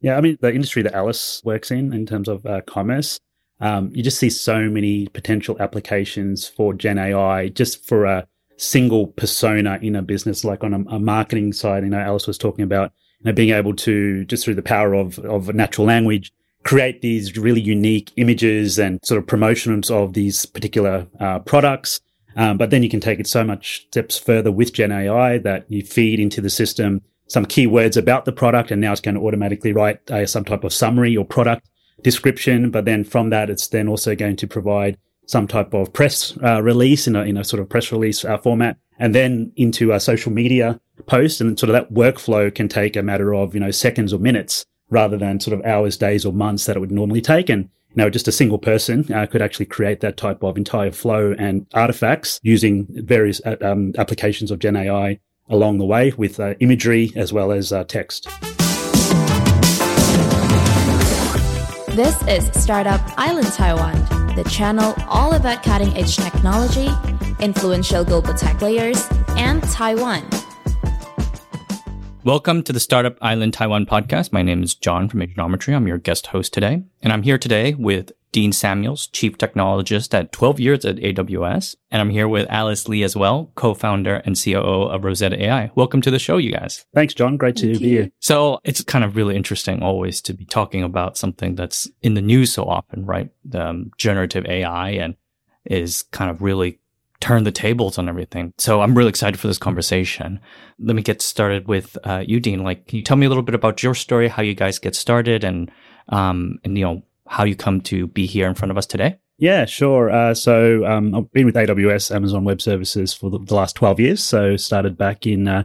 Yeah, I mean, the industry that Alice works in, in terms of uh, commerce, um, you just see so many potential applications for Gen AI just for a single persona in a business, like on a, a marketing side. You know, Alice was talking about you know, being able to just through the power of, of natural language, create these really unique images and sort of promotions of these particular uh, products. Um, but then you can take it so much steps further with Gen AI that you feed into the system some keywords about the product, and now it's going to automatically write uh, some type of summary or product description. But then from that, it's then also going to provide some type of press uh, release in a, in a sort of press release uh, format, and then into a social media post. And sort of that workflow can take a matter of you know seconds or minutes rather than sort of hours, days, or months that it would normally take. And you know, just a single person uh, could actually create that type of entire flow and artifacts using various uh, um, applications of Gen AI along the way with uh, imagery as well as uh, text. This is Startup Island Taiwan, the channel all about cutting edge technology, influential global tech players, and Taiwan. Welcome to the Startup Island Taiwan podcast. My name is John from Agenometry. I'm your guest host today. And I'm here today with Dean Samuels, Chief Technologist at 12 years at AWS. And I'm here with Alice Li as well, co-founder and COO of Rosetta AI. Welcome to the show, you guys. Thanks, John. Great Thank to you. be here. So it's kind of really interesting always to be talking about something that's in the news so often, right? The, um, generative AI and is kind of really turn the tables on everything. So I'm really excited for this conversation. Let me get started with uh, you, Dean. Like, can you tell me a little bit about your story, how you guys get started, and um, and you know how you come to be here in front of us today? Yeah, sure. Uh, so um, I've been with AWS, Amazon Web Services, for the, last 12 years. So started back in uh,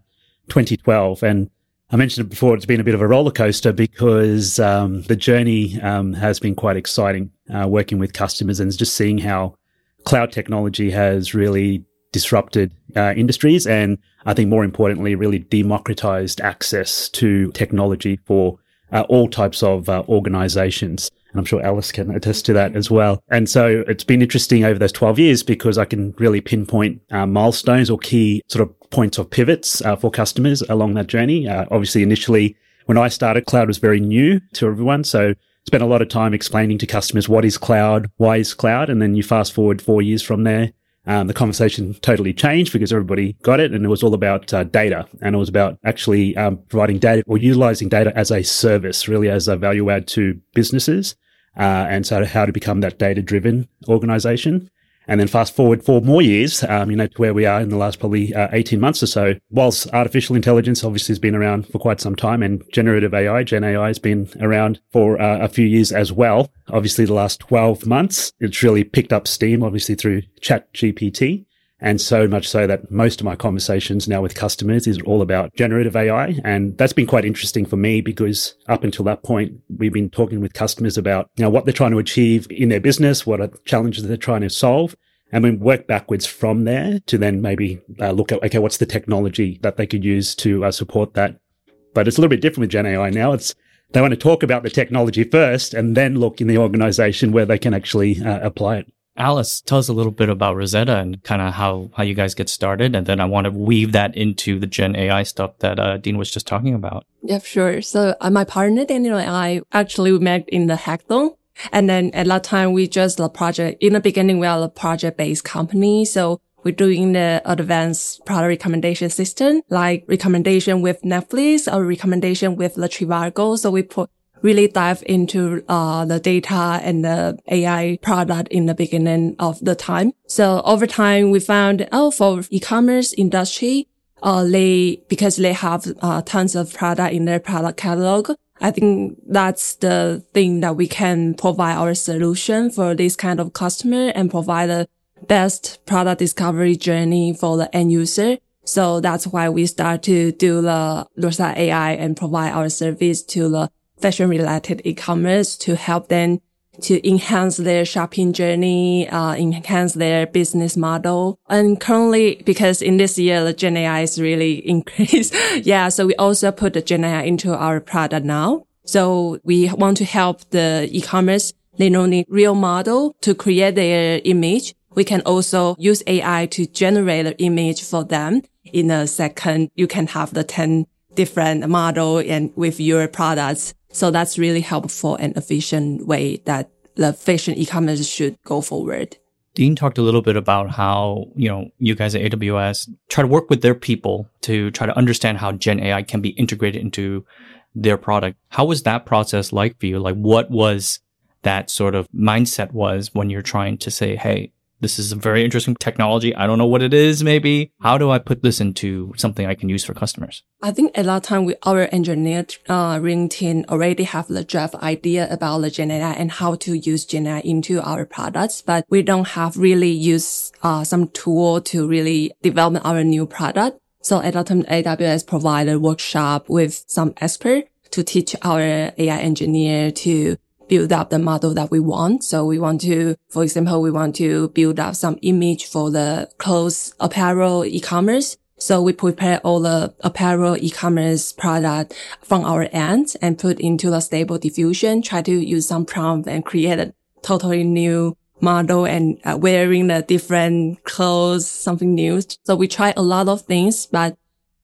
2012. And I mentioned it before, it's been a bit of a roller coaster because um, the journey um, has been quite exciting uh, working with customers and just seeing how cloud technology has really disrupted uh, industries. And I think more importantly, really democratized access to technology for uh, all types of uh, organizations. And I'm sure Alice can attest to that as well. And so it's been interesting over those 12 years because I can really pinpoint uh, milestones or key sort of points of pivots uh, for customers along that journey. Uh, obviously, initially, when I started, cloud was very new to everyone. So spent a lot of time explaining to customers what is cloud, why is cloud, and then you fast forward four years from there. Um, the conversation totally changed because everybody got it, and it was all about uh, data, and it was about actually um, providing data or utilizing data as a service, really as a value add to businesses, uh, and so how to become that data driven organization. And then fast forward four more years, um, you know, to where we are in the last probably uh, 18 months or so. Whilst artificial intelligence obviously has been around for quite some time and generative AI, Gen AI has been around for uh, a few years as well. Obviously the last 12 months, it's really picked up steam, obviously through ChatGPT. And so much so that most of my conversations now with customers is all about generative AI. And that's been quite interesting for me because up until that point, we've been talking with customers about, you know, what they're trying to achieve in their business, what are the challenges they're trying to solve. And we work backwards from there to then maybe uh, look at, okay, what's the technology that they could use to uh, support that? But it's a little bit different with Gen AI now. It's, they want to talk about the technology first and then look in the organization where they can actually uh, apply it. Alice, tell us a little bit about Rosetta and kind of how, how you guys get started. And then I want to weave that into the Gen AI stuff that uh, Dean was just talking about. Yeah, sure. So uh, my partner, Daniel and I actually met in the hackathon. And then at that time, we just the project, in the beginning, we are a project based company. So we're doing the advanced product recommendation system, like recommendation with Netflix or recommendation with the Trivago. So we put really dive into uh, the data and the AI product in the beginning of the time. So over time, we found, oh, for e-commerce industry, uh, they, because they have uh, tons of product in their product catalog, I think that's the thing that we can provide our solution for this kind of customer and provide the best product discovery journey for the end user. So that's why we start to do the Rosetta AI and provide our service to the fashion related e-commerce to help them to enhance their shopping journey, uh, enhance their business model. And currently, because in this year, the Gen AI is really increased. yeah. So we also put the Gen AI into our product now. So we want to help the e-commerce. They don't need real model to create their image. We can also use AI to generate the image for them. In a second, you can have the 10 different model and with your products So that's really helpful and efficient way that the fashion e-commerce should go forward. Dean talked a little bit about how, you know, you guys at AWS try to work with their people to try to understand how Gen AI can be integrated into their product. How was that process like for you? Like what was that sort of mindset was when you're trying to say, Hey, this is a very interesting technology. I don't know what it is. Maybe how do I put this into something I can use for customers? I think a lot of time we, our engineer uh, ring team already have the draft idea about the Gen AI and how to use Gen AI into our products, but we don't have really use uh, some tool to really develop our new product. So at that time, AWS provide a workshop with some expert to teach our AI engineer to build up the model that we want. So we want to, for example, we want to build up some image for the clothes apparel e-commerce. So we prepare all the apparel e-commerce product from our end and put into the stable diffusion, try to use some prompt and create a totally new model and uh, wearing the different clothes, something new. So we try a lot of things, but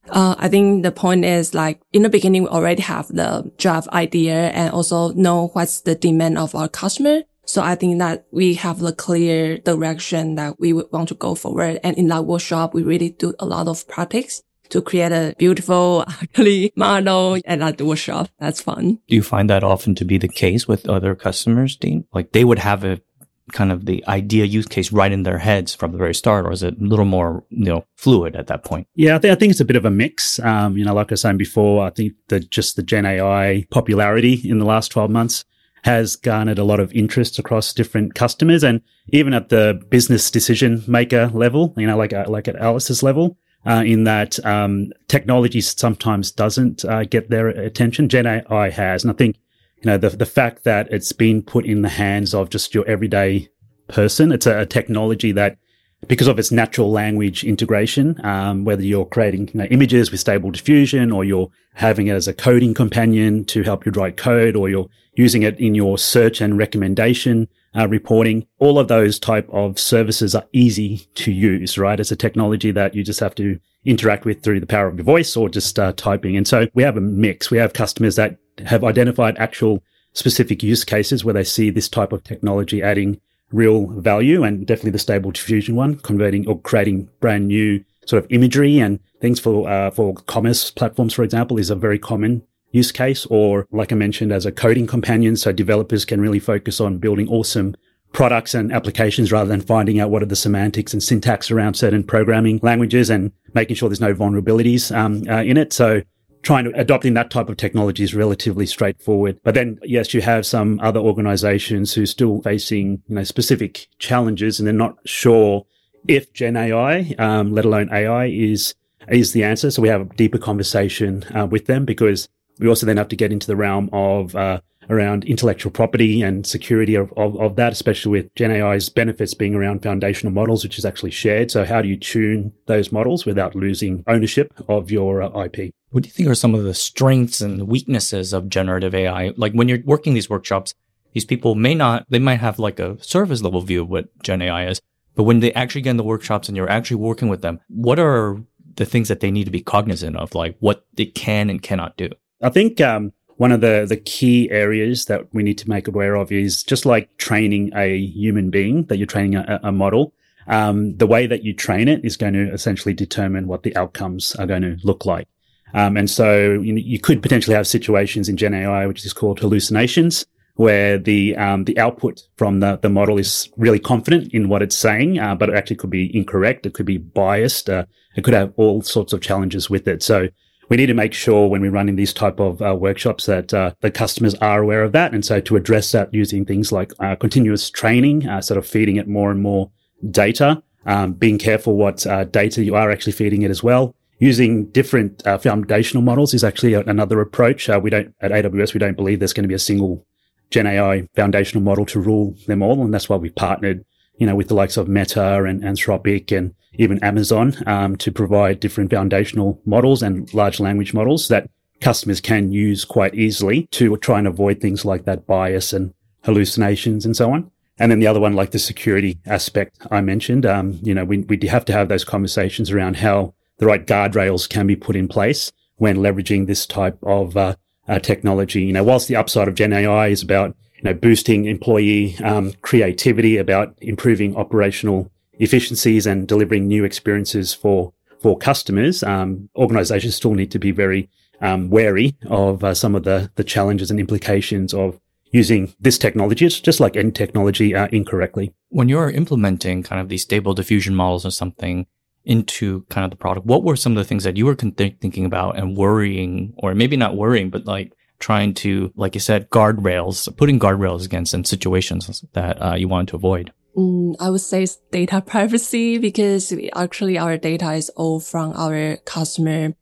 uh, I think the point is like in the beginning, we already have the draft idea and also know what's the demand of our customer. So I think that we have the clear direction that we would want to go forward. And in that workshop, we really do a lot of practice to create a beautiful, ugly model And at that workshop. That's fun. Do you find that often to be the case with other customers, Dean? Like they would have a kind of the idea use case right in their heads from the very start, or is it a little more, you know, fluid at that point? Yeah, I, th- I think it's a bit of a mix. Um, you know, like I was saying before, I think that just the Gen AI popularity in the last 12 months has garnered a lot of interest across different customers and even at the business decision maker level, you know, like, uh, like at Alice's level. Uh, in that um, technology sometimes doesn't uh, get their attention. Gen AI has, and I think you know, the, the fact that it's been put in the hands of just your everyday person. It's a, a technology that, because of its natural language integration, um, whether you're creating you know, images with stable diffusion or you're having it as a coding companion to help you write code or you're using it in your search and recommendation uh, reporting, all of those type of services are easy to use, right? It's a technology that you just have to interact with through the power of your voice or just uh, typing. And so we have a mix. We have customers that have identified actual specific use cases where they see this type of technology adding real value and definitely the stable diffusion one, converting or creating brand new sort of imagery and things for, uh, for commerce platforms, for example, is a very common use case. Or like I mentioned, as a coding companion. So developers can really focus on building awesome products and applications rather than finding out what are the semantics and syntax around certain programming languages and making sure there's no vulnerabilities um, uh, in it. So trying to adopting that type of technology is relatively straightforward. But then, yes, you have some other organizations who are still facing, you know, specific challenges and they're not sure if Gen AI, um, let alone AI is, is the answer. So we have a deeper conversation uh, with them because we also then have to get into the realm of, uh, around intellectual property and security of, of, of, that, especially with Gen AI's benefits being around foundational models, which is actually shared. So how do you tune those models without losing ownership of your uh, IP? What do you think are some of the strengths and weaknesses of generative AI? Like when you're working these workshops, these people may not, they might have like a surface level view of what Gen AI is, but when they actually get in the workshops and you're actually working with them, what are the things that they need to be cognizant of, like what it can and cannot do? I think um, one of the, the key areas that we need to make aware of is just like training a human being, that you're training a, a model. Um, the way that you train it is going to essentially determine what the outcomes are going to look like. Um, and so you, you, could potentially have situations in Gen AI, which is called hallucinations, where the um, the output from the, the model is really confident in what it's saying, uh, but it actually could be incorrect. It could be biased. Uh, it could have all sorts of challenges with it. So we need to make sure when we're running these type of uh, workshops that uh, the customers are aware of that. And so to address that using things like uh, continuous training, uh, sort of feeding it more and more data, um, being careful what uh, data you are actually feeding it as well. Using different uh, foundational models is actually another approach. we don't at AWS we don't believe there's going to be a single Gen AI foundational model to rule them all, and that's why we've partnered you know, with the likes of Meta and Anthropic and even Amazon, um, to provide different foundational models and large language models that customers can use quite easily to try and avoid things like that bias and hallucinations and so on. And then the other one, like the security aspect I mentioned, um, you know, we, we have to have those conversations around how the right guardrails can be put in place when leveraging this type of uh, uh, technology. You know, whilst the upside of Gen AI is about you know boosting employee um, creativity, about improving operational efficiencies and delivering new experiences for for customers, um, organizations still need to be very um, wary of uh, some of the the challenges and implications of using this technology, it's just like any technology, uh, incorrectly. When you're implementing kind of these stable diffusion models or something into kind of the product, what were some of the things that you were th- thinking about and worrying, or maybe not worrying, but like trying to, like you said, guardrails, putting guardrails against in situations that uh, you wanted to avoid? Mm, I would say data privacy because we, actually our data is all from our customer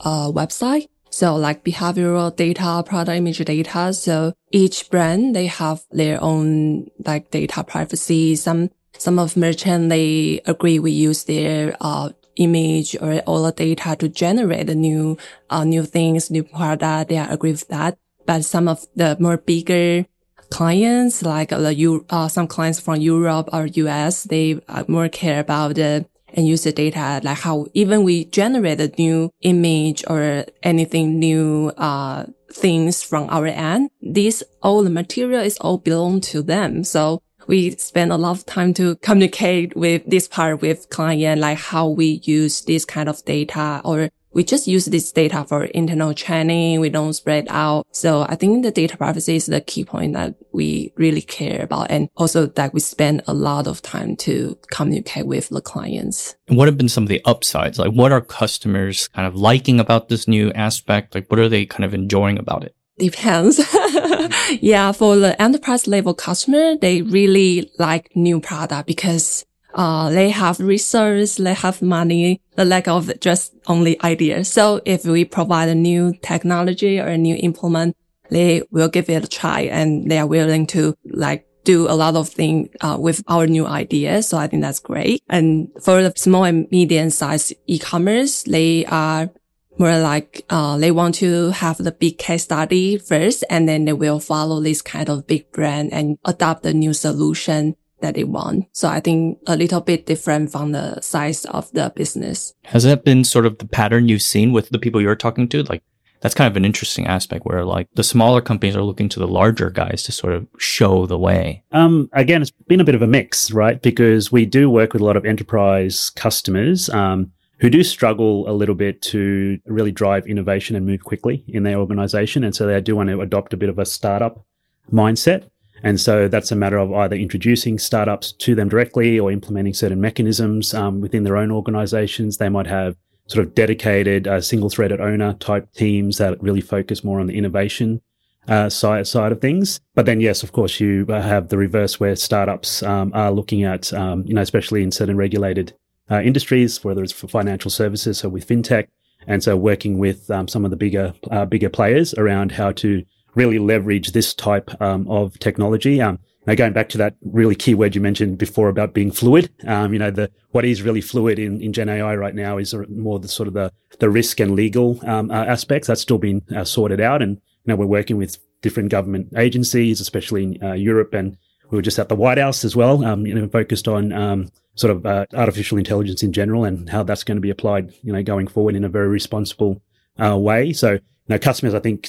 uh, website. So like behavioral data, product image data. So each brand, they have their own like data privacy. Some, some of merchant, they agree we use their, uh, image or all the data to generate the new, uh, new things, new product. They agree with that. But some of the more bigger clients, like the, uh, some clients from Europe or US, they uh, more care about the and use the data, like how even we generate a new image or anything new, uh, things from our end, this all the material is all belong to them. So we spend a lot of time to communicate with this part with client, like how we use this kind of data or we just use this data for internal training. We don't spread out. So I think the data privacy is the key point that we really care about. And also that we spend a lot of time to communicate with the clients. And what have been some of the upsides? Like what are customers kind of liking about this new aspect? Like what are they kind of enjoying about it? Depends. yeah. For the enterprise level customer, they really like new product because uh, they have resources, they have money, the lack of just only ideas. So if we provide a new technology or a new implement, they will give it a try and they are willing to like do a lot of things uh, with our new ideas. So I think that's great. And for the small and medium sized e-commerce, they are more like uh, they want to have the big case study first, and then they will follow this kind of big brand and adopt the new solution that they want. So I think a little bit different from the size of the business. Has that been sort of the pattern you've seen with the people you're talking to? Like that's kind of an interesting aspect where like the smaller companies are looking to the larger guys to sort of show the way. Um, again, it's been a bit of a mix, right? Because we do work with a lot of enterprise customers. Um, who do struggle a little bit to really drive innovation and move quickly in their organization. And so they do want to adopt a bit of a startup mindset. And so that's a matter of either introducing startups to them directly or implementing certain mechanisms um, within their own organizations. They might have sort of dedicated uh, single threaded owner type teams that really focus more on the innovation uh, side, side of things. But then, yes, of course, you uh, have the reverse where startups um, are looking at, um, you know, especially in certain regulated uh, industries, whether it's for financial services, so with fintech, and so working with um, some of the bigger uh, bigger players around how to really leverage this type um, of technology. Um, now going back to that really key word you mentioned before about being fluid, um, you know, the, what is really fluid in, in Gen AI right now is more the sort of the, the risk and legal, um, uh, aspects that's still being uh, sorted out. And, you know, we're working with different government agencies, especially in uh, Europe. And we were just at the White House as well, um, you know, focused on, um, sort of, uh, artificial intelligence in general and how that's going to be applied, you know, going forward in a very responsible, uh, way. So, you know, customers, I think,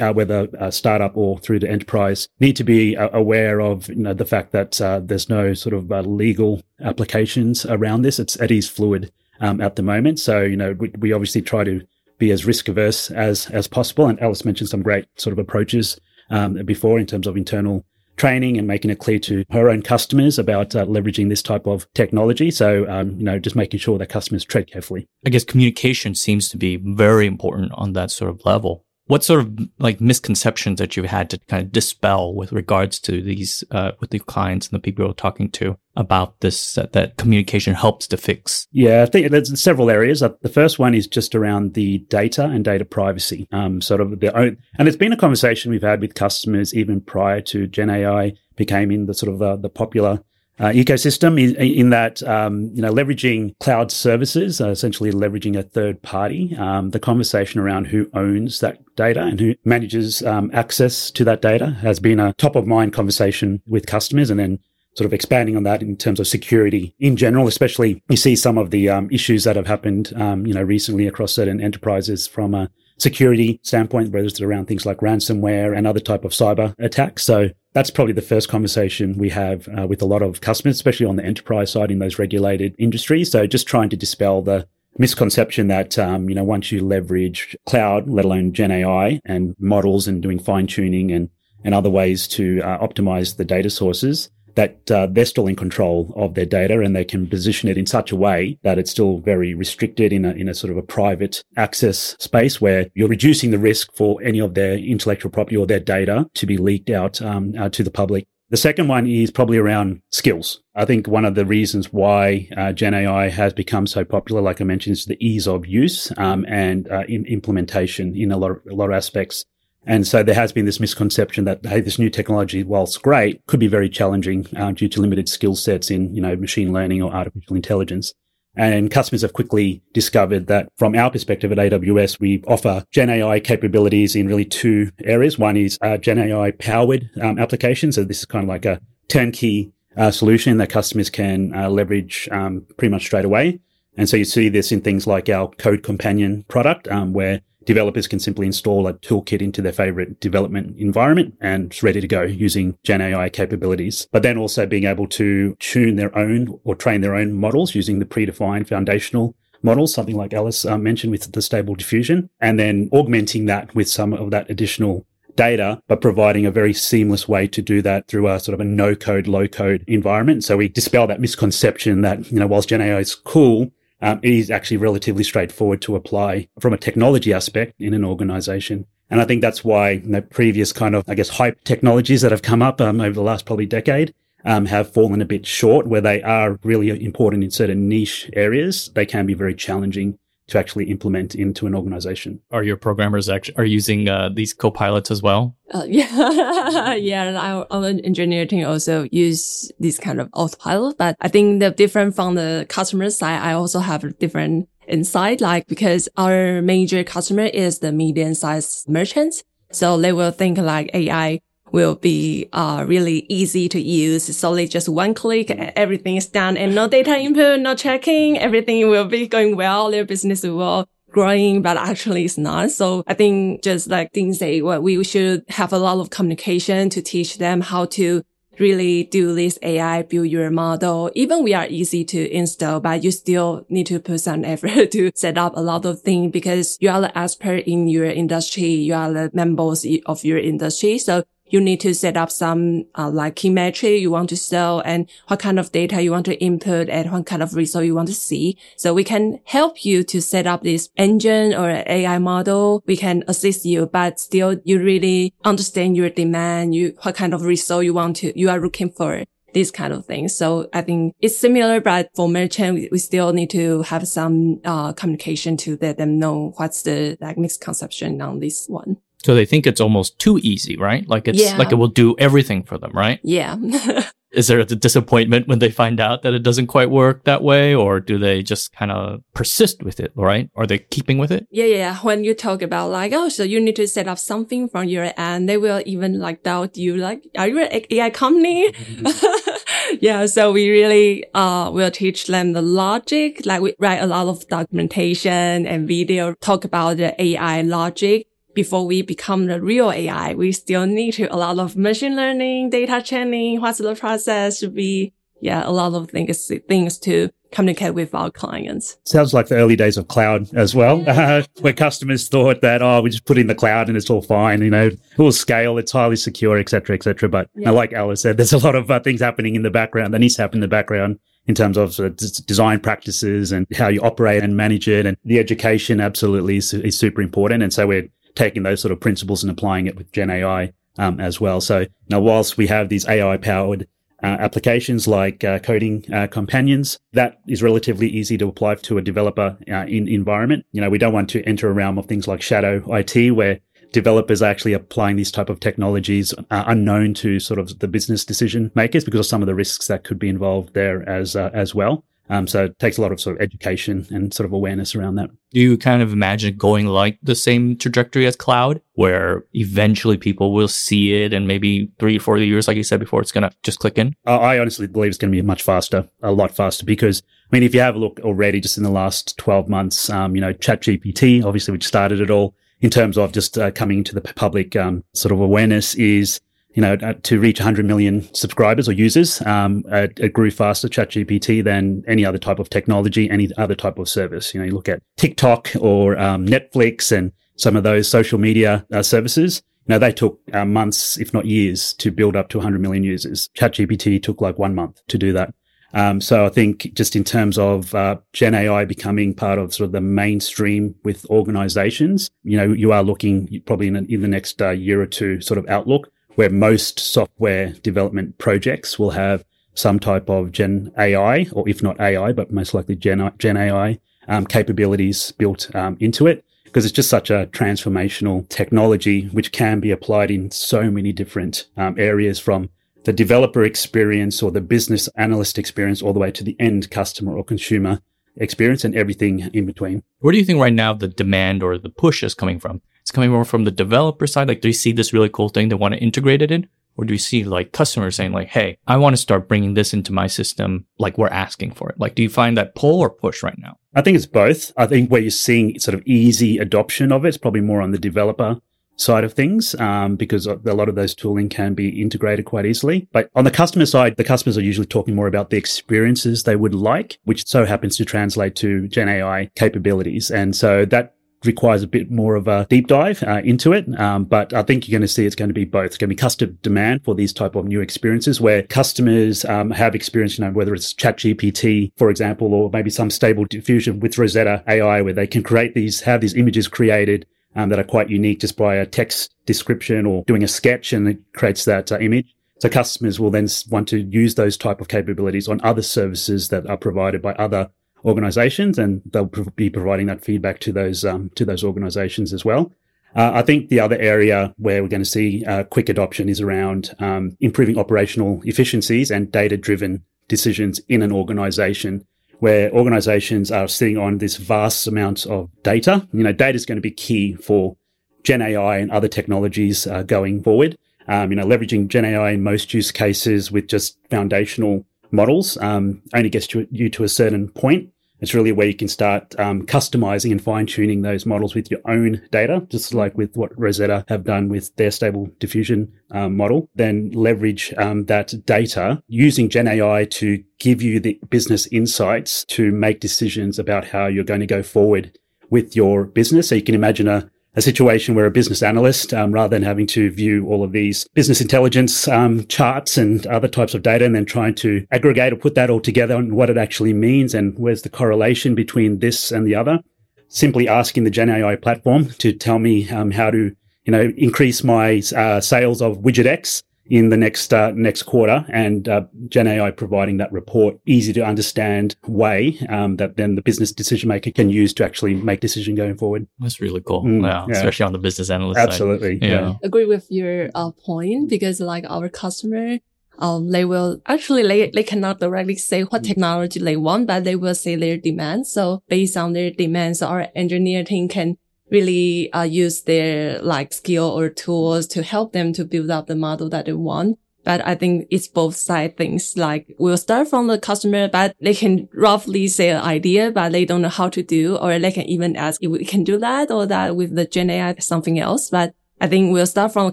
uh, whether a startup or through the enterprise, need to be uh, aware of you know the fact that uh, there's no sort of uh, legal applications around this. It's it is fluid um, at the moment, so you know we, we, obviously try to be as risk averse as as possible. And Alice mentioned some great sort of approaches um, before in terms of internal training and making it clear to her own customers about uh, leveraging this type of technology. So, um, you know, just making sure that customers tread carefully. I guess communication seems to be very important on that sort of level what sort of like misconceptions that you've had to kind of dispel with regards to these uh, with the clients and the people you're talking to about this that communication helps to fix? Yeah i think there's several areas. Uh, the first one is just around the data and data privacy. Um, sort of the own and it's been a conversation we've had with customers even prior to gen ai became in the sort of uh, the popular uh, ecosystem in, in that um, you know leveraging cloud services, uh, essentially leveraging a third party. Um, the conversation around who owns that data and who manages um, access to that data has been a top of mind conversation with customers, and then sort of expanding on that in terms of security in general, especially you see some of the um, issues that have happened, um, you know, recently across certain enterprises from a security standpoint, whether it's around things like ransomware and other type of cyber attacks. So that's probably the first conversation we have uh, with a lot of customers, especially on the enterprise side in those regulated industries. So just trying to dispel the misconception that um, you know once you leverage cloud, let alone Gen AI and models and doing fine tuning and and other ways to uh, optimize the data sources, that uh, they're still in control of their data and they can position it in such a way that it's still very restricted in a, in a sort of a private access space where you're reducing the risk for any of their intellectual property or their data to be leaked out um, uh, to the public. The second one is probably around skills. I think one of the reasons why uh, Gen AI has become so popular, like I mentioned, is the ease of use um, and uh, implementation in a lot of, a lot of aspects. And so there has been this misconception that, hey, this new technology, whilst great, could be very challenging uh, due to limited skill sets in, you know, machine learning or artificial intelligence. And customers have quickly discovered that from our perspective at AWS, we offer Gen AI capabilities in really two areas. One is uh, Gen AI powered um, applications. So this is kind of like a turnkey uh, solution that customers can uh, leverage um, pretty much straight away. And so you see this in things like our Code Companion product, um, where developers can simply install a toolkit into their favorite development environment and it's ready to go using Gen AI capabilities. But then also being able to tune their own or train their own models using the predefined foundational models, something like Alice uh, mentioned with the stable diffusion, and then augmenting that with some of that additional data, but providing a very seamless way to do that through a sort of a no code, low code environment. So we dispel that misconception that, you know, whilst Gen AI is cool, um, it is actually relatively straightforward to apply from a technology aspect in an organization. And I think that's why know, previous kind of, I guess, hype technologies that have come up um, over the last probably decade um, have fallen a bit short where they are really important in certain niche areas. They can be very challenging to actually implement into an organization. Are your programmers actually are using uh, these co-pilots as well? Uh, yeah, yeah. Our, our engineer team also use this kind of autopilot, but I think the different from the customer side, I also have a different insight, like because our major customer is the medium sized merchants. So they will think like AI will be uh, really easy to use. Solely just one click, everything is done and no data input, no checking. Everything will be going well. Their business will growing, but actually it's not. So I think just like Dean say, well, we should have a lot of communication to teach them how to really do this AI build your model. Even we are easy to install, but you still need to put some effort to set up a lot of things because you are the expert in your industry. You are the members of your industry. So you need to set up some uh, like key metric you want to sell and what kind of data you want to input and what kind of result you want to see. So we can help you to set up this engine or AI model. We can assist you, but still you really understand your demand, you, what kind of result you want to, you are looking for these kind of things. So I think it's similar, but for merchant, we, still need to have some uh, communication to let them know what's the like misconception on this one. So they think it's almost too easy, right? Like it's Yeah. like it will do everything for them, right? Yeah. Is there a disappointment when they find out that it doesn't quite work that way, or do they just kind of persist with it, right? Are they keeping with it? Yeah, yeah. When you talk about like, oh, so you need to set up something from your end, they will even like doubt you, like, are you an AI company? yeah. So we really, uh, will teach them the logic. Like we write a lot of documentation and video talk about the AI logic. Before we become the real AI, we still need to a lot of machine learning, data training. What's the process should be? Yeah, a lot of things, things to communicate with our clients. Sounds like the early days of cloud as well, where customers thought that, oh, we just put in the cloud and it's all fine, you know, it will scale, it's highly secure, etc., cetera, et cetera. But Yeah. uh, like Alice said, there's a lot of uh, things happening in the background that needs to happen in the background in terms of uh, d- design practices and how you operate and manage it. And the education absolutely is, is super important. And so we're taking those sort of principles and applying it with Gen AI um, as well. So now, whilst we have these AI powered uh, applications like uh, coding uh, companions, that is relatively easy to apply to a developer uh, in environment. You know, we don't want to enter a realm of things like shadow IT where developers are actually applying these type of technologies uh, unknown to sort of the business decision makers because of some of the risks that could be involved there as uh, as well. Um, so it takes a lot of sort of education and sort of awareness around that. Do you kind of imagine going like the same trajectory as cloud, where eventually people will see it and maybe three, four years, like you said before, it's going to just click in? I- I honestly believe it's going to be much faster, a lot faster, because I mean, if you have a look already just in the last 12 months, um, you know, ChatGPT, obviously, which started it all, in terms of just uh, coming into the public um, sort of awareness is you know, uh, to reach 100 million subscribers or users, um, it, it, grew faster, ChatGPT, than any other type of technology, any other type of service. You know, you look at TikTok or um, Netflix and some of those social media uh, services. Know, they took uh, months, if not years, to build up to 100 million users. ChatGPT took like one month to do that. Um, so I think just in terms of uh, Gen AI becoming part of sort of the mainstream with organizations, you know, you are looking probably in, in the next uh, year or two sort of outlook where most software development projects will have some type of Gen AI, or if not AI, but most likely Gen, Gen AI um, capabilities built um, into it. Because it's just such a transformational technology, which can be applied in so many different um, areas from the developer experience or the business analyst experience all the way to the end customer or consumer experience and everything in between. Where do you think right now the demand or the push is coming from? It's coming more from the developer side. Like, do you see this really cool thing they want to integrate it in? Or do you see like customers saying like, Hey, I want to start bringing this into my system. Like we're asking for it. Like, do you find that pull or push right now? I think it's both. I think where you're seeing sort of easy adoption of it's probably more on the developer side of things um, because a lot of those tooling can be integrated quite easily. But on the customer side, the customers are usually talking more about the experiences they would like, which so happens to translate to Gen AI capabilities. And so that requires a bit more of a deep dive uh, into it. Um, but I think you're going to see it's going to be both. It's going to be customer demand for these type of new experiences where customers um, have experience, you know, whether it's ChatGPT, for example, or maybe some stable diffusion with Rosetta AI, where they can create these, have these images created um, that are quite unique just by a text description or doing a sketch and it creates that uh, image. So customers will then want to use those type of capabilities on other services that are provided by other organizations and they'll be providing that feedback to those, um, to those organizations as well. Uh, I think the other area where we're going to see uh, quick adoption is around um, improving operational efficiencies and data driven decisions in an organization where organizations are sitting on this vast amount of data. You know, data is going to be key for Gen AI and other technologies uh, going forward. Um, you know, leveraging Gen AI in most use cases with just foundational models um, only gets you, to a certain point. It's really where you can start um, customizing and fine tuning those models with your own data, just like with what Rosetta have done with their stable diffusion um, model. Then leverage um, that data using Gen AI to give you the business insights to make decisions about how you're going to go forward with your business. So you can imagine a a situation where a business analyst, um, rather than having to view all of these business intelligence um, charts and other types of data and then trying to aggregate or put that all together and what it actually means and where's the correlation between this and the other, simply asking the Gen AI platform to tell me um, how to, you know, increase my uh, sales of widget X in the next uh, next quarter, and uh, Gen AI providing that report, easy to understand way um, that then the business decision maker can use to actually make decision going forward. That's really cool. Mm, yeah, yeah, especially on the business analyst Absolutely. Side. Yeah. yeah. Agree with your uh, point because like our customer. Um, they will actually they, they cannot directly say what technology they want, but they will say their demands. So based on their demands, our engineer team can really uh, use their like skill or tools to help them to build up the model that they want. But I think it's both side things. Like we'll start from the customer, but they can roughly say an idea, but they don't know how to do, or they can even ask if we can do that or that with the Gen AI, something else. But I think we'll start from the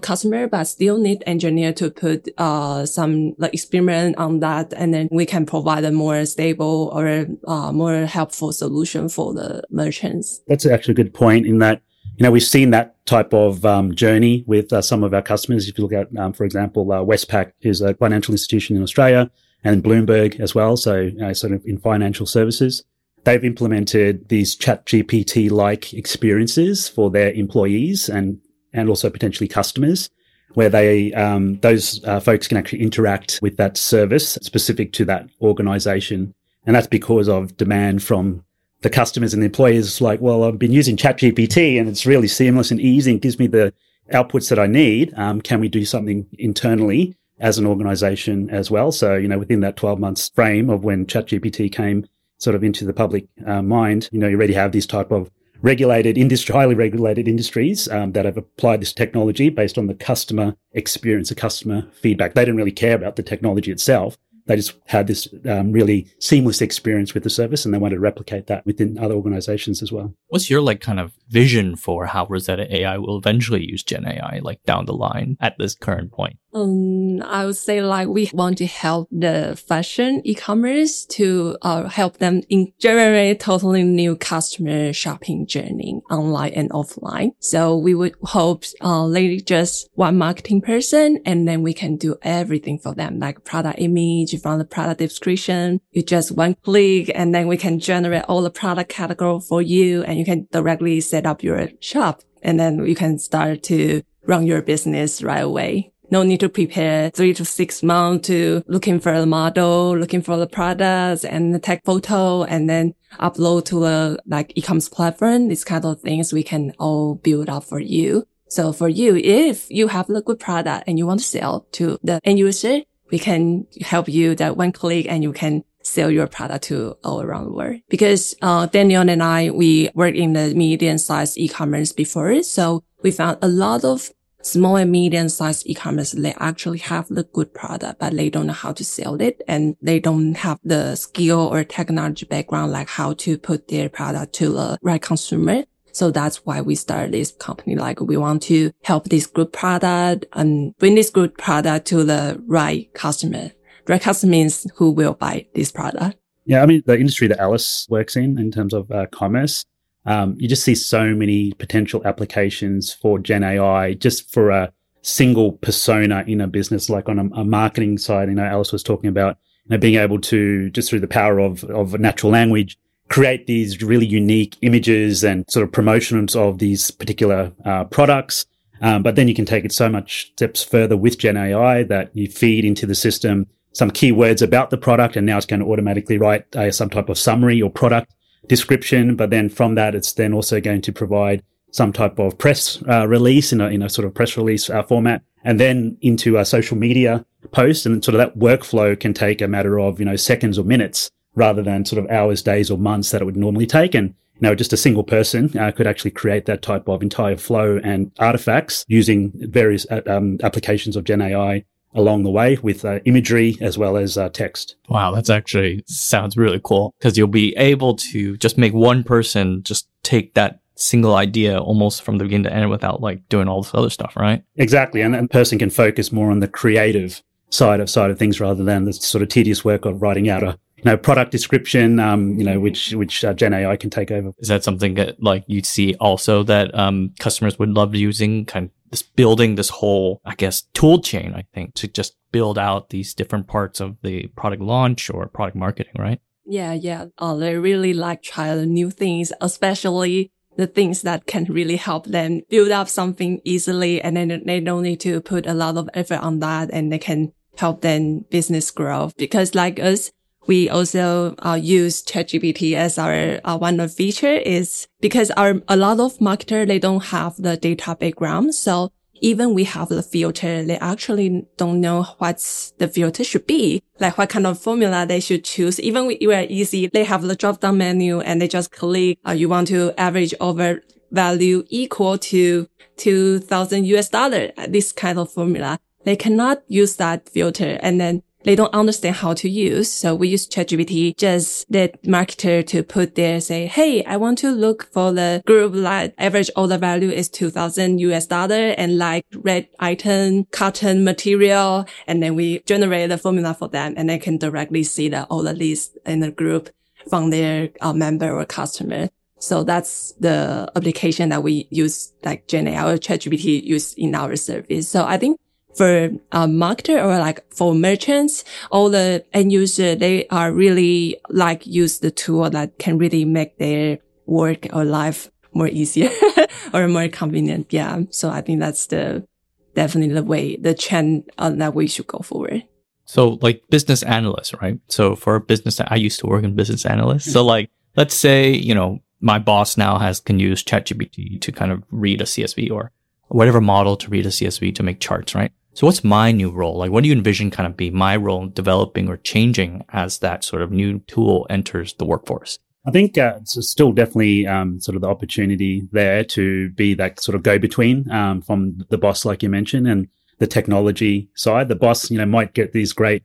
customer, but still need engineer to put uh, some like experiment on that, and then we can provide a more stable or uh, more helpful solution for the merchants. That's actually a good point. In that, you know, we've seen that type of um, journey with uh, some of our customers. If you look at, um, for example, uh, Westpac, who's a financial institution in Australia, and Bloomberg as well, so sort of in financial services they've implemented these ChatGPT like experiences for their employees and and also potentially customers where they um, those uh, folks can actually interact with that service specific to that organization. And that's because of demand from the customers and the employees like well i've been using ChatGPT and it's really seamless and easy and gives me the outputs that i need. Um, can we do something internally as an organization as well? So you know within that 12 months frame of when ChatGPT came sort of into the public uh, mind you know you already have these type of regulated industry, highly regulated industries um, that have applied this technology based on the customer experience, the customer feedback. They didn't really care about the technology itself, they just had this um, really seamless experience with the service and they wanted to replicate that within other organizations as well. What's your like kind of vision for how Rosetta AI will eventually use Gen AI like down the line at this current point? Um, I would say like we want to help the fashion e-commerce to uh, help them in generate totally new customer shopping journey online and offline. So we would hope uh, they just one marketing person and then we can do everything for them like product image from the product description. You just one click and then we can generate all the product category for you and you can directly set up your shop and then you can start to run your business right away no need to prepare three to six months to looking for the model, looking for the products and take photo and then upload to a like e-commerce platform. These kind of things we can all build up for you. So for you, if you have a good product and you want to sell to the end user, we can help you that one click and you can sell your product to all around the world. Because, uh, Daniel and I, we worked in the medium sized e-commerce before. So we found a lot of small and medium sized e-commerce, they actually have the good product, but they don't know how to sell it and they don't have the skill or technology background, like how to put their product to the right consumer. So that's why we started this company. Like we want to help this good product and bring this good product to the right customer. Right customer means who will buy this product. Yeah. I mean, the industry that Alice works in, in terms of uh, commerce, um, you just see so many potential applications for Gen AI just for a single persona in a business, like on a, a marketing side. You know, Alice was talking about you know, being able to just through the power of, of natural language, create these really unique images and sort of promotions of these particular uh, products. Um, but then you can take it so much steps further with Gen AI that you feed into the system some keywords about the product, and now it's going to automatically write uh, some type of summary or product description, but then from that, it's then also going to provide some type of press uh, release in a, in a sort of press release uh, format and then into a social media post. And sort of that workflow can take a matter of, you know, seconds or minutes rather than sort of hours, days or months that it would normally take. And, you know, just a single person uh, could actually create that type of entire flow and artifacts using various uh, um, applications of Gen AI along the way with uh, imagery as well as uh, text. Wow, that's actually sounds really cool because you'll be able to just make one person just take that single idea almost from the beginning to end without like doing all this other stuff, right? Exactly, and a person can focus more on the creative side of side of things rather than the sort of tedious work of writing out a you know product description um you know which which uh, gen ai can take over is that something that like you see also that um customers would love using kind this building this whole, I guess, tool chain, I think, to just build out these different parts of the product launch or product marketing, right? Yeah, yeah. Uh, they really like try new things, especially the things that can really help them build up something easily. And then they don't need to put a lot of effort on that and they can help them business grow. Because like us, we also uh, use ChatGPT as our uh, one of feature is because our a lot of marketer they don't have the data background, so even we have the filter, they actually don't know what the filter should be, like what kind of formula they should choose. Even we were easy, they have the drop down menu and they just click, uh, you want to average over value equal to 2000 US dollar, this kind of formula. They cannot use that filter and then they don't understand how to use. So we use ChatGPT, just the marketer to put there, say, Hey, I want to look for the group like average order value is 2000 US dollar and like red item, cotton material. And then we generate the formula for them and they can directly see the order list in the group from their uh, member or customer. So that's the application that we use, like Gen AI or ChatGPT use in our service. So I think for a marketer or like for merchants, all the end user, they are really like use the tool that can really make their work or life more easier or more convenient. Yeah. So I think that's the definitely the way, the trend uh, that we should go forward. So like business analysts, right? So for business, I used to work in business analyst. So like, let's say, you know, my boss now has, can use ChatGPT to kind of read a CSV or whatever model to read a CSV to make charts, right? So what's my new role? Like, what do you envision kind of be my role developing or changing as that sort of new tool enters the workforce? I think uh, it's still definitely um, sort of the opportunity there to be that sort of go between um, from the boss, like you mentioned, and the technology side. The boss, you know, might get these great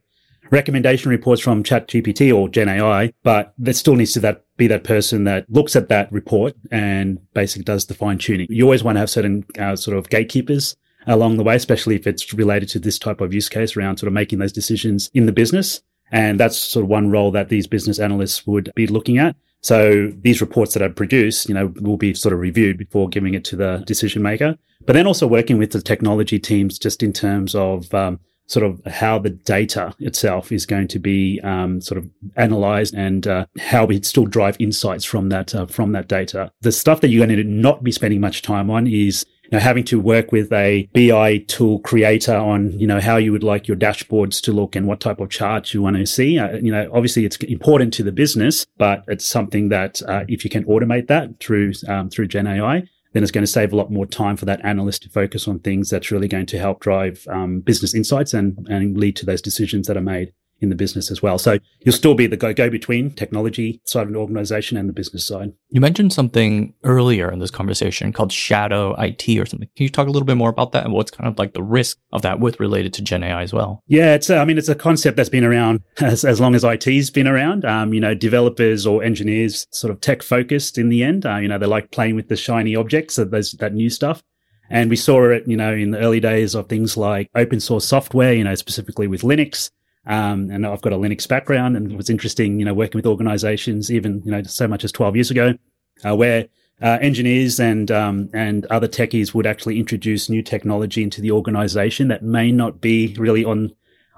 recommendation reports from ChatGPT or Gen AI, but there still needs to that be that person that looks at that report and basically does the fine tuning. You always want to have certain uh, sort of gatekeepers along the way, especially if it's related to this type of use case around sort of making those decisions in the business. And that's sort of one role that these business analysts would be looking at. So these reports that are produced, you know, will be sort of reviewed before giving it to the decision maker. But then also working with the technology teams just in terms of um, sort of how the data itself is going to be um, sort of analyzed and uh, how we still drive insights from that uh, from that data. The stuff that you're going to not be spending much time on is know, having to work with a BI tool creator on, you know, how you would like your dashboards to look and what type of charts you want to see. Uh, you know, obviously it's important to the business, but it's something that uh, if you can automate that through um, through Gen AI, then it's going to save a lot more time for that analyst to focus on things that's really going to help drive um, business insights and, and lead to those decisions that are made in the business as well. So you'll still be the go, go between technology side of an organization and the business side. You mentioned something earlier in this conversation called shadow IT or something. Can you talk a little bit more about that and what's kind of like the risk of that with related to Gen AI as well? Yeah, it's a, I mean, it's a concept that's been around as, as long as IT's been around. Um, you know, developers or engineers sort of tech focused in the end. Uh, you know, they like playing with the shiny objects of those, that new stuff. And we saw it, you know, in the early days of things like open source software, you know, specifically with Linux. Um, and I've got a Linux background, and it was interesting, you know, working with organizations, even you know, so much as 12 years ago, uh, where uh, engineers and um, and other techies would actually introduce new technology into the organization that may not be really on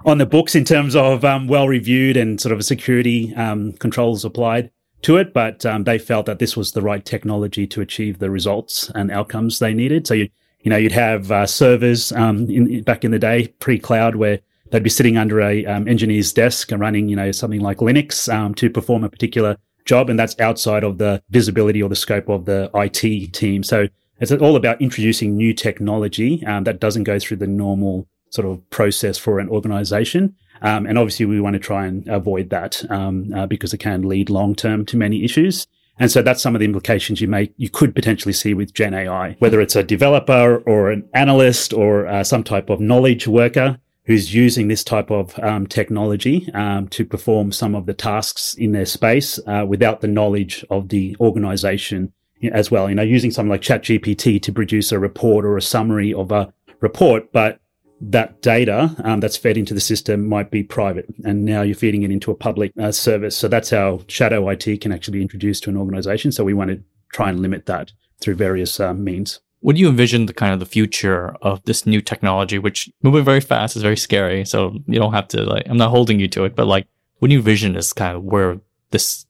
on the books in terms of um, well reviewed and sort of security um, controls applied to it, but um, they felt that this was the right technology to achieve the results and outcomes they needed. So you you know you'd have uh, servers um, in, back in the day pre cloud where they'd be sitting under a um, engineer's desk and running, you know, something like Linux um, to perform a particular job, and that's outside of the visibility or the scope of the IT team. So it's all about introducing new technology um, that doesn't go through the normal sort of process for an organization. Um, and obviously, we want to try and avoid that um, uh, because it can lead long term to many issues. And so that's some of the implications you may, you could potentially see with Gen AI, whether it's a developer or an analyst or uh, some type of knowledge worker who's using this type of um, technology um, to perform some of the tasks in their space uh, without the knowledge of the organization as well. You know, using something like ChatGPT to produce a report or a summary of a report, but that data um, that's fed into the system might be private, and now you're feeding it into a public uh, service. So that's how shadow IT can actually be introduced to an organization. So we want to try and limit that through various uh, means. What do you envision the kind of the future of this new technology, which moving very fast is very scary. So you don't have to like, I'm not holding you to it, but like, what do you envision is kind of where this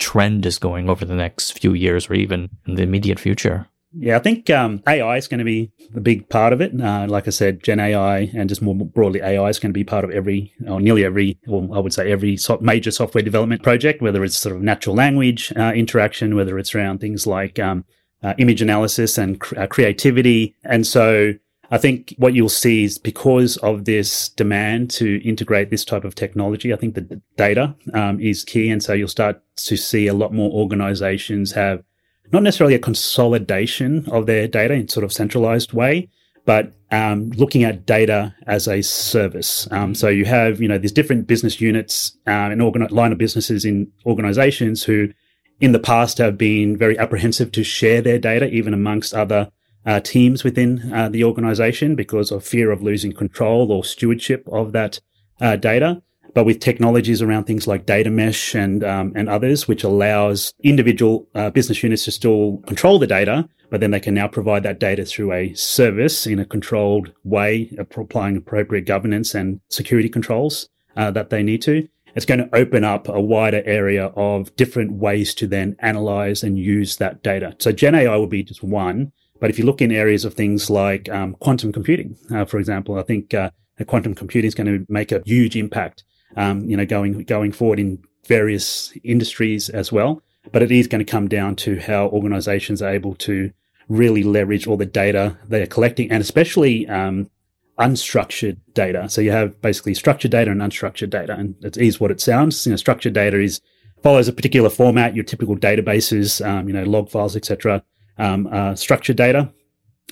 trend is going over the next few years or even in the immediate future? Yeah, I think um, AI is going to be a big part of it. Uh, like I said, Gen AI and just more broadly, AI is going to be part of every, or nearly every, or I would say every so- major software development project, whether it's sort of natural language uh, interaction, whether it's around things like um, uh, image analysis and cr- uh, creativity. And so I think what you'll see is because of this demand to integrate this type of technology, I think the data um, is key. And so you'll start to see a lot more organizations have not necessarily a consolidation of their data in sort of centralized way, but um, looking at data as a service. Um, so you have, you know, these different business units uh, and organ- line of businesses in organizations who in the past have been very apprehensive to share their data, even amongst other uh, teams within uh, the organization because of fear of losing control or stewardship of that uh, data. But with technologies around things like data mesh and um, and others, which allows individual uh, business units to still control the data, but then they can now provide that data through a service in a controlled way, applying appropriate governance and security controls uh, that they need to it's going to open up a wider area of different ways to then analyze and use that data. So Gen AI will be just one. But if you look in areas of things like um, quantum computing, uh, for example, I think uh, quantum computing is going to make a huge impact, um, you know, going going forward in various industries as well. But it is going to come down to how organizations are able to really leverage all the data they are collecting, and especially um, unstructured data. So you have basically structured data and unstructured data, and it is what it sounds. You know, structured data is follows a particular format. Your typical databases, um, you know, log files, etc. Um, uh, structured data,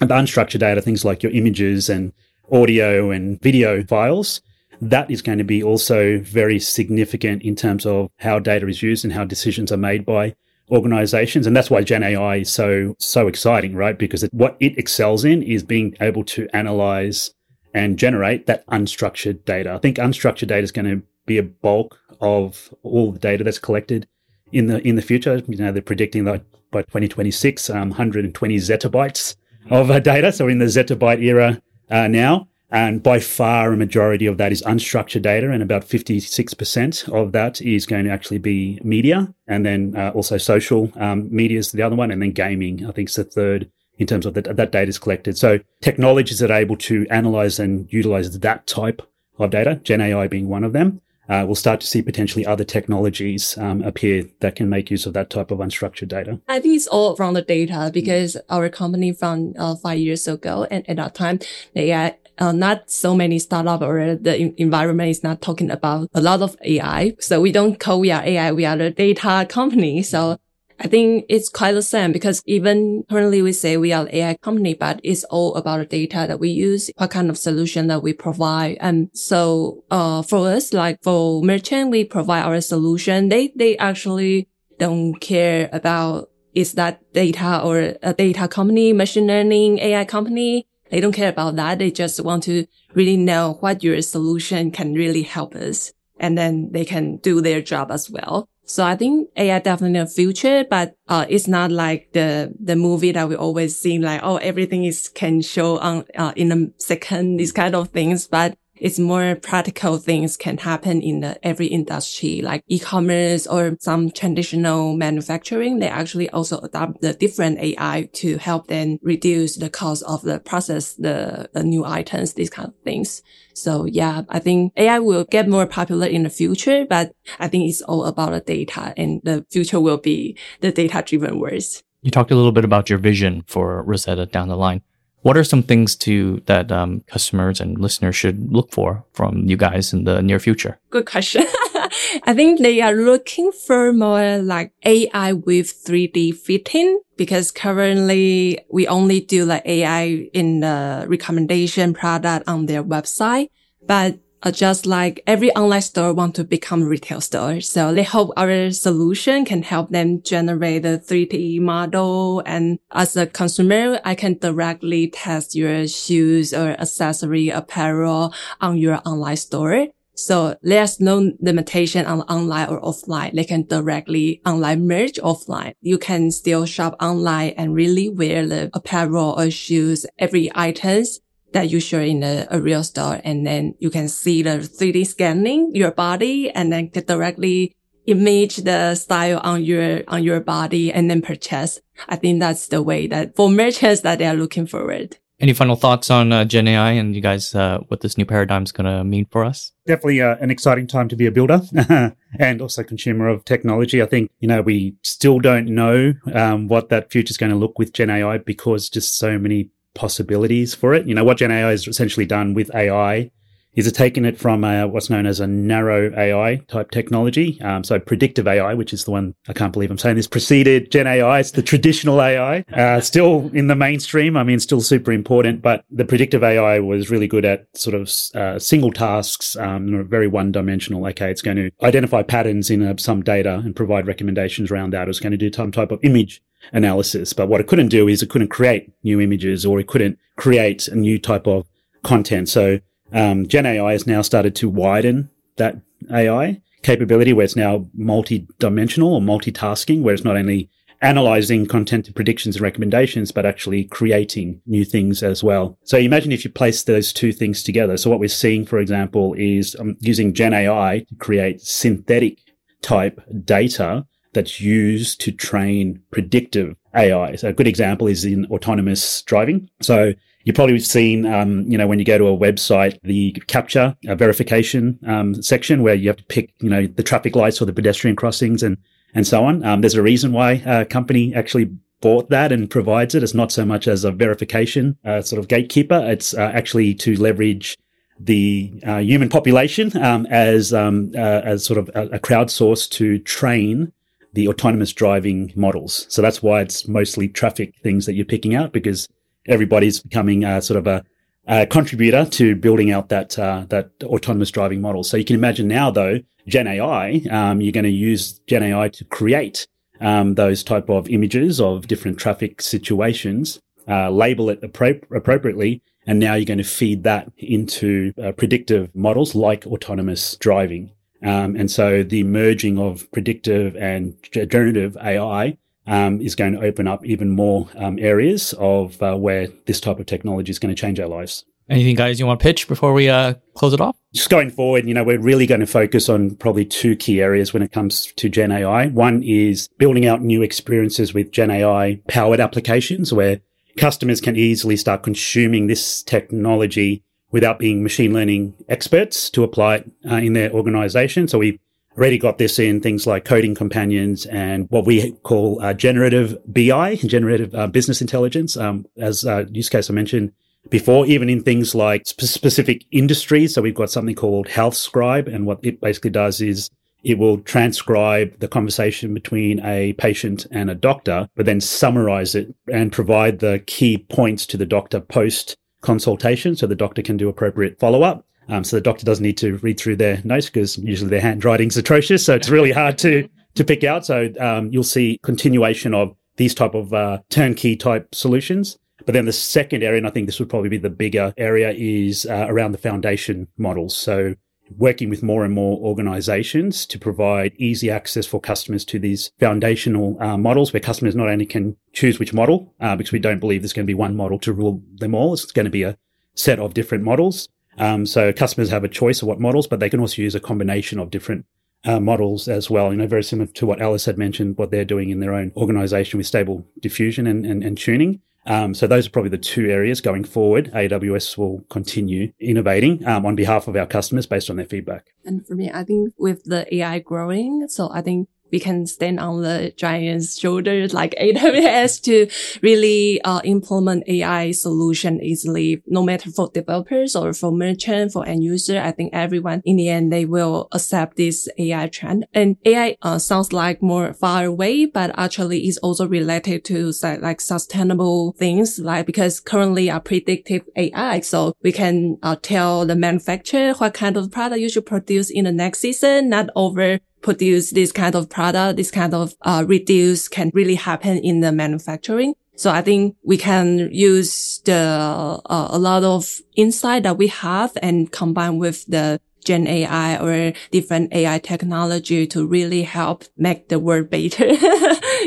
and the unstructured data, things like your images and audio and video files. that is going to be also very significant in terms of how data is used and how decisions are made by organizations. And that's why Gen AI is so, so exciting, right? Because it, what it excels in is being able to analyze and generate that unstructured data. I think unstructured data is going to be a bulk of all the data that's collected in the in the future. You know, they're predicting that by 2026, um, 120 zettabytes of uh, data. So we're in the zettabyte era uh, now. And by far, a majority of that is unstructured data, and about 56% of that is going to actually be media, and then uh, also social um, media is the other one, and then gaming, I think, is the third in terms of that, that data is collected. So technologies that are able to analyze and utilize that type of data, Gen AI being one of them, uh, we'll start to see potentially other technologies um, appear that can make use of that type of unstructured data. I think it's all from the data because our company from uh, five years ago, and at that time, they had uh, not so many startup or the environment is not talking about a lot of AI. So we don't call we are AI, we are the data company. So I think it's quite the same because even currently we say we are an AI company, but it's all about the data that we use, what kind of solution that we provide. And so, uh, for us, like for merchant, we provide our solution. They, they actually don't care about is that data or a data company, machine learning, AI company. They don't care about that. They just want to really know what your solution can really help us. And then they can do their job as well. So I think AI definitely a future, but uh, it's not like the the movie that we always see, like oh everything is can show on uh, in a second, these kind of things. But it's more practical things can happen in the, every industry, like e-commerce or some traditional manufacturing. They actually also adopt the different AI to help them reduce the cost of the process, the, the new items, these kind of things. So yeah, I think AI will get more popular in the future, but I think it's all about the data and the future will be the data driven world. You talked a little bit about your vision for Rosetta down the line. What are some things to that um, customers and listeners should look for from you guys in the near future? Good question. I think they are looking for more like AI with 3D fitting because currently we only do like AI in the recommendation product on their website. But uh, just like every online store want to become retail store. So they hope our solution can help them generate the 3D model. And as a consumer, I can directly test your shoes or accessory apparel on your online store. So there's no limitation on online or offline. They can directly online merge offline. You can still shop online and really wear the apparel or shoes, every items that you show in a, a, real store. And then you can see the 3D scanning your body and then directly image the style on your, on your body and then purchase. I think that's the way that for merchants that they are looking forward. Any final thoughts on uh, Gen AI and you guys, uh, what this new paradigm is going to mean for us? Definitely uh, an exciting time to be a builder and also consumer of technology. I think, you know, we still don't know um, what that future is going to look with Gen AI because just so many possibilities for it. You know, what Gen AI has essentially done with AI is it's taken it from a, what's known as a narrow AI type technology. Um, so predictive AI, which is the one I can't believe I'm saying this, preceded Gen AI. It's the traditional AI, uh, still in the mainstream. I mean, still super important, but the predictive AI was really good at sort of uh, single tasks, um, very one dimensional. Okay, it's going to identify patterns in uh, some data and provide recommendations around that. It's going to do some type of image analysis. But what it couldn't do is it couldn't create new images or it couldn't create a new type of content. So um, Gen AI has now started to widen that AI capability where it's now multi-dimensional or multitasking, where it's not only analyzing content predictions and recommendations, but actually creating new things as well. So imagine if you place those two things together. So what we're seeing, for example, is um, using Gen AI to create synthetic type data that's used to train predictive AI. So a good example is in autonomous driving. So You've probably seen, um, you know, when you go to a website, the CAPTCHA uh, verification um, section where you have to pick, you know, the traffic lights or the pedestrian crossings and and so on. Um, there's a reason why a company actually bought that and provides it. It's not so much as a verification uh, sort of gatekeeper. It's uh, actually to leverage the uh, human population um, as um, uh, as sort of a, a crowdsource to train the autonomous driving models. So that's why it's mostly traffic things that you're picking out because everybody's becoming uh, sort of a uh, contributor to building out that uh, that autonomous driving model. So you can imagine now, though, Gen AI, um, you're going to use Gen AI to create um, those type of images of different traffic situations, uh, label it appro- appropriately, and now you're going to feed that into uh, predictive models like autonomous driving. Um, and so the merging of predictive and generative AI um, is going to open up even more um, areas of uh, where this type of technology is going to change our lives. Anything, guys, you want to pitch before we uh, close it off? Just going forward, you know, we're really going to focus on probably two key areas when it comes to Gen AI. One is building out new experiences with Gen AI powered applications where customers can easily start consuming this technology without being machine learning experts to apply it uh, in their organization. So we've already got this in things like coding companions and what we call uh, generative BI, generative uh, business intelligence. Um, as uh, use case I mentioned before, even in things like sp- specific industries. So we've got something called HealthScribe, and what it basically does is it will transcribe the conversation between a patient and a doctor, but then summarize it and provide the key points to the doctor post consultation so the doctor can do appropriate follow up. Um, so the doctor doesn't need to read through their notes because usually their handwriting's atrocious. So it's really hard to, to pick out. So um, you'll see continuation of these type of uh, turnkey type solutions. But then the second area, and I think this would probably be the bigger area, is uh, around the foundation models. So working with more and more organizations to provide easy access for customers to these foundational uh, models where customers not only can choose which model, uh, because we don't believe there's going to be one model to rule them all. It's going to be a set of different models. Um, so customers have a choice of what models, but they can also use a combination of different uh, models as well. You know, very similar to what Alice had mentioned, what they're doing in their own organization with stable diffusion and, and, and tuning. Um, so those are probably the two areas going forward. AWS will continue innovating um, on behalf of our customers based on their feedback. And for me, I think with the AI growing, so I think we can stand on the giant's shoulders like AWS to really uh, implement AI solution easily, no matter for developers or for merchant, for end user. I think everyone in the end, they will accept this AI trend. And AI uh, sounds like more far away, but actually is also related to like sustainable things, like because currently are predictive AI. So we can uh, tell the manufacturer what kind of product you should produce in the next season, not over produce this kind of product, this kind of uh, reduce can really happen in the manufacturing. So I think we can use the uh, a lot of insight that we have and combine with the Gen AI or different AI technology to really help make the world better.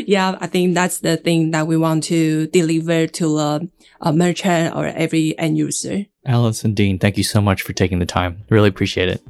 yeah, I think that's the thing that we want to deliver to a, a merchant or every end user. Alice and Dean, thank you so much for taking the time. Really appreciate it.